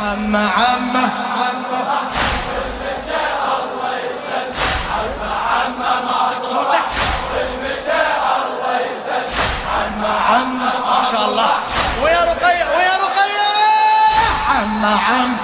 عم عم صوتك صوتك. عم عم ما شاء الله. ويا رقية ويا رقية. عم عم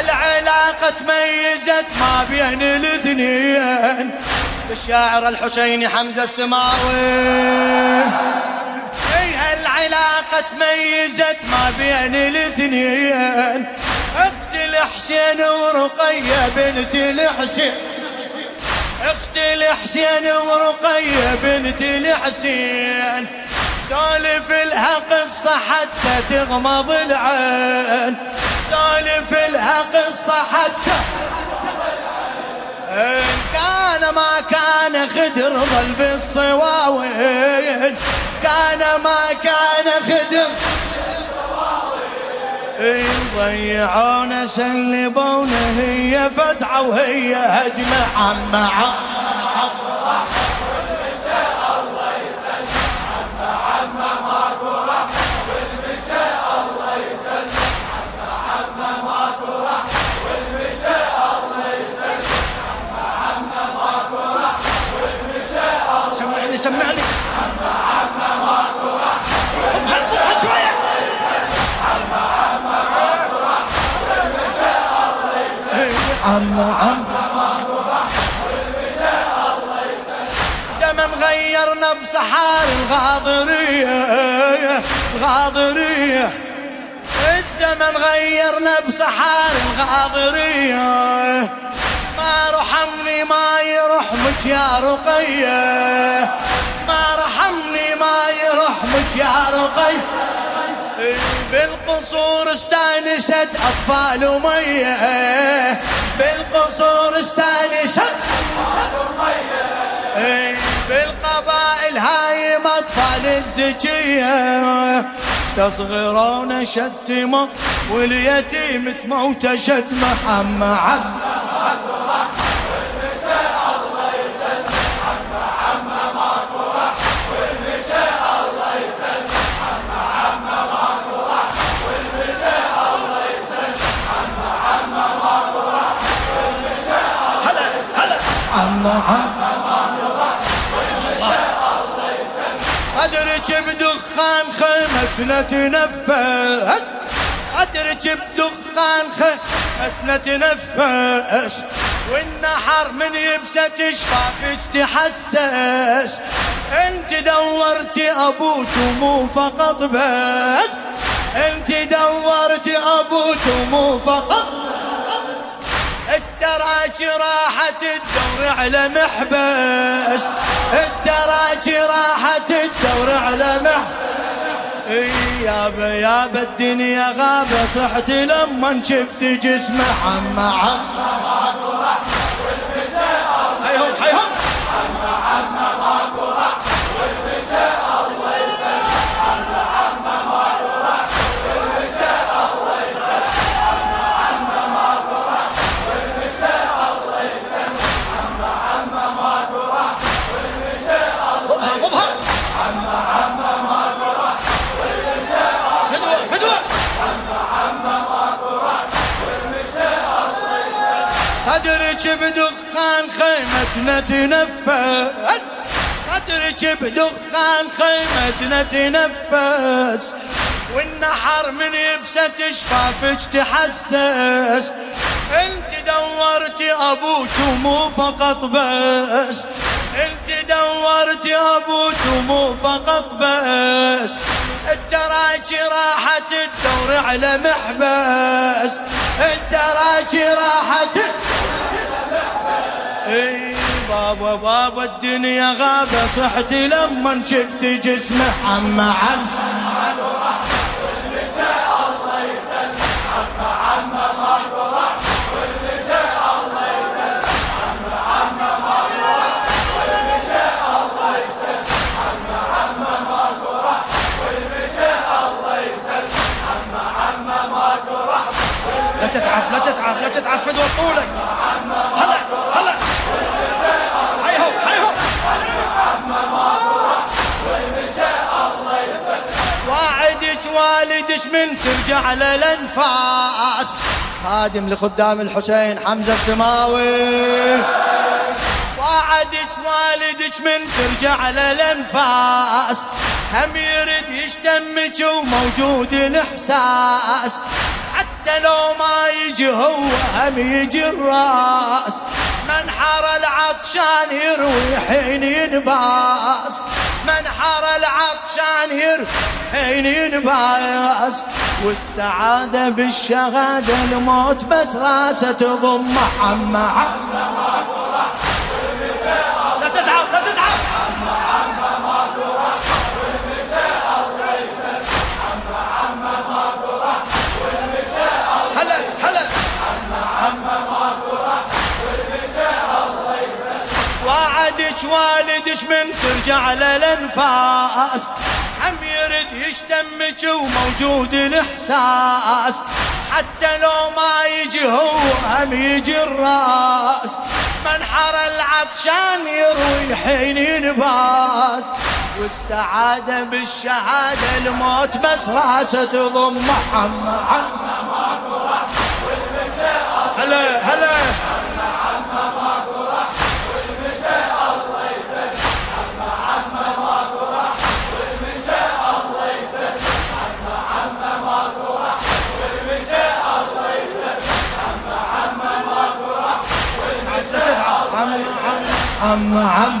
العلاقة تميزت ما بين الاثنين. بالشاعر الحسيني حمزة السماوي. هالعلاقة تميزت ما بين الاثنين. اخت الحسين ورقية بنت الحسين. اخت الحسين ورقية بنت الحسين. سالف لها قصة حتى تغمض العين. سالف لها قصة حتى إن كان ما كان خدر ظل بالصواوين كان ما كان ضيعونا سلبونا هي فزعة وهي هجمة عم عم بسحار الغاضرية الغاضرية. الزمن غيرنا بسحار الغاضرية. ما رحمني ما يرحمك يا رقية. ما رحمني ما يرحمك يا رقية. بالقصور استانست أطفال أمية. بالقصور استانست بالقبائل هاي اطفال الزكيه استصغرون شتمه واليتيم تموت شتمه عم عم عم صدرك بدخان خيمتنا تنفس. صدرك بدخان خيمتنا تنفس. والنحر من يبسة شفافك تحسس. انت دورتي أبوك ومو فقط بس. انت دورتي أبوك ومو فقط راحت الدور على محبس. التراجي راحت الدور على محبس. يابا يابا الدنيا غابة. صحت لما شفت جسمه عم عم. تنفس. صدرك بدخان خيمتنا تنفس. والنحر من يبسة شفافك تحسس. انت دورتي أبوك ومو فقط بس. انت دورتي أبوك ومو فقط بس. التراجي راحت الدور على محبس. التراجي راحت اي بابا بابا الدنيا غابة صحت لما شفت جسمه عم عم والدك من ترجع للانفاس. خادم لخدام الحسين حمزة السماوي. وعدك والدك من ترجع للانفاس. هم يرد يشتمك وموجود الاحساس حتى لو ما يجي هو هم يجي الرأس. منحر العطشان يروي حين ينباس. منحر العطشان يروي حين ينباس. والسعادة بالشهادة الموت بس راسة تضم. عم عم والدك من ترجع للانفاس هم يرد يشتمك وموجود الاحساس حتى لو ما يجي هو هم يجي الراس منحر العطشان يروي حين ينباس والسعادة بالشهادة الموت بس راسه تضم محمد هلا هلا عم عم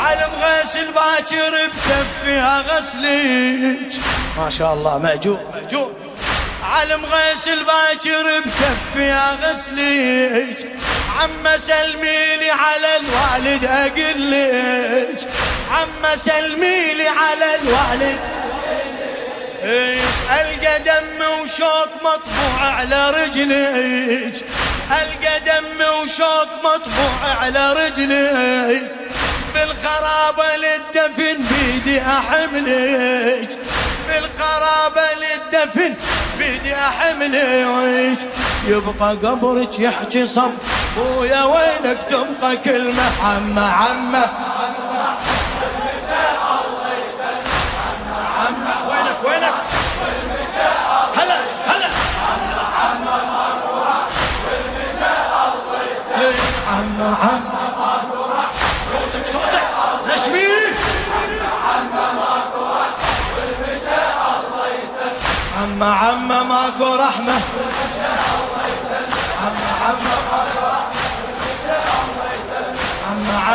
علم غسل باكر بكفيها غسلك. ما شاء الله مأجور مأجور. علم غسل باكر بكفيها غسلك. عم سلمي لي على الوالد أقول لك عم سلمي لي على الوالد ألقى دم وشوك مطبوع على رجليك ألقى دم وشوك مطبوع على رجليك بالخرابة للدفن بيدي أحملك. بالخرابة للدفن بيدي أحملك. يبقى قبرك يحكي صب ويا وينك تبقى كلمة عمة عمة.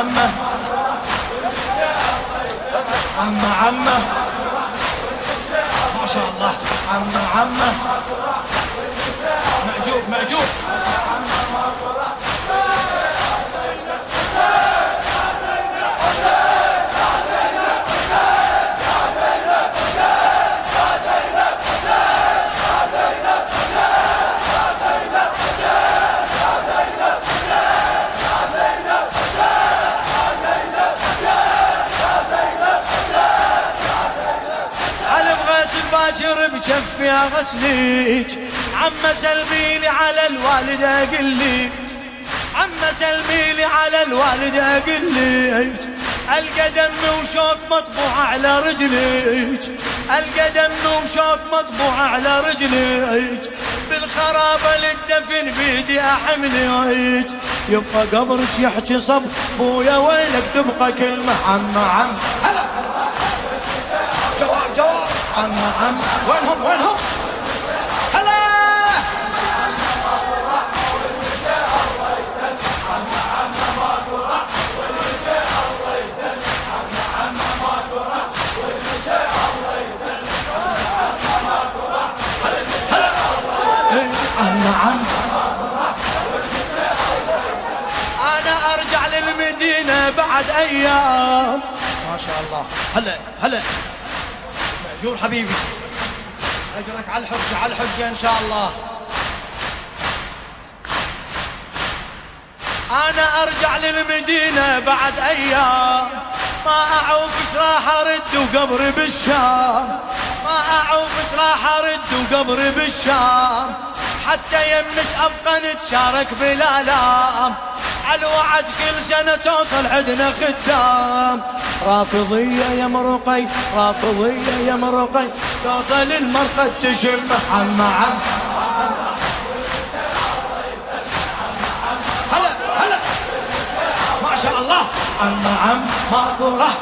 عم عم عم عم ما شاء الله. عم عم معجوب معجوب علم غسل باكر بجفيها غسليك. عم سلمي لي على الوالد أقول عم سلمي لي على الوالد أقول ليك القى دم وشوك مطبوع على رجليك. القى دم وشوك مطبوع على رجليك. بالخرابة للدفن بيدي أحمليك. يبقى قبرك يحكي صب بويا ويلك تبقى كلمة عم عم عم عم. وينهم وينهم هلا! بعد أيام. ما شاء الله. هلا هلا. مأجور حبيبي. أجرك على الحجة على الحجة إن شاء الله. أنا أرجع للمدينة بعد أيام. ما أعوف إيش راح أرد وقبري بالشام. ما أعوف إيش راح أرد وقبري بالشام. حتى يمك أبقى نتشارك بالالام عالوعد كل سنة توصل عندنا خدام. رافضية يا مرقي رافضية يا مرقي توصل المرقد تشم عم عم. هلا هلا. ما شاء الله. عم عم ماكو رح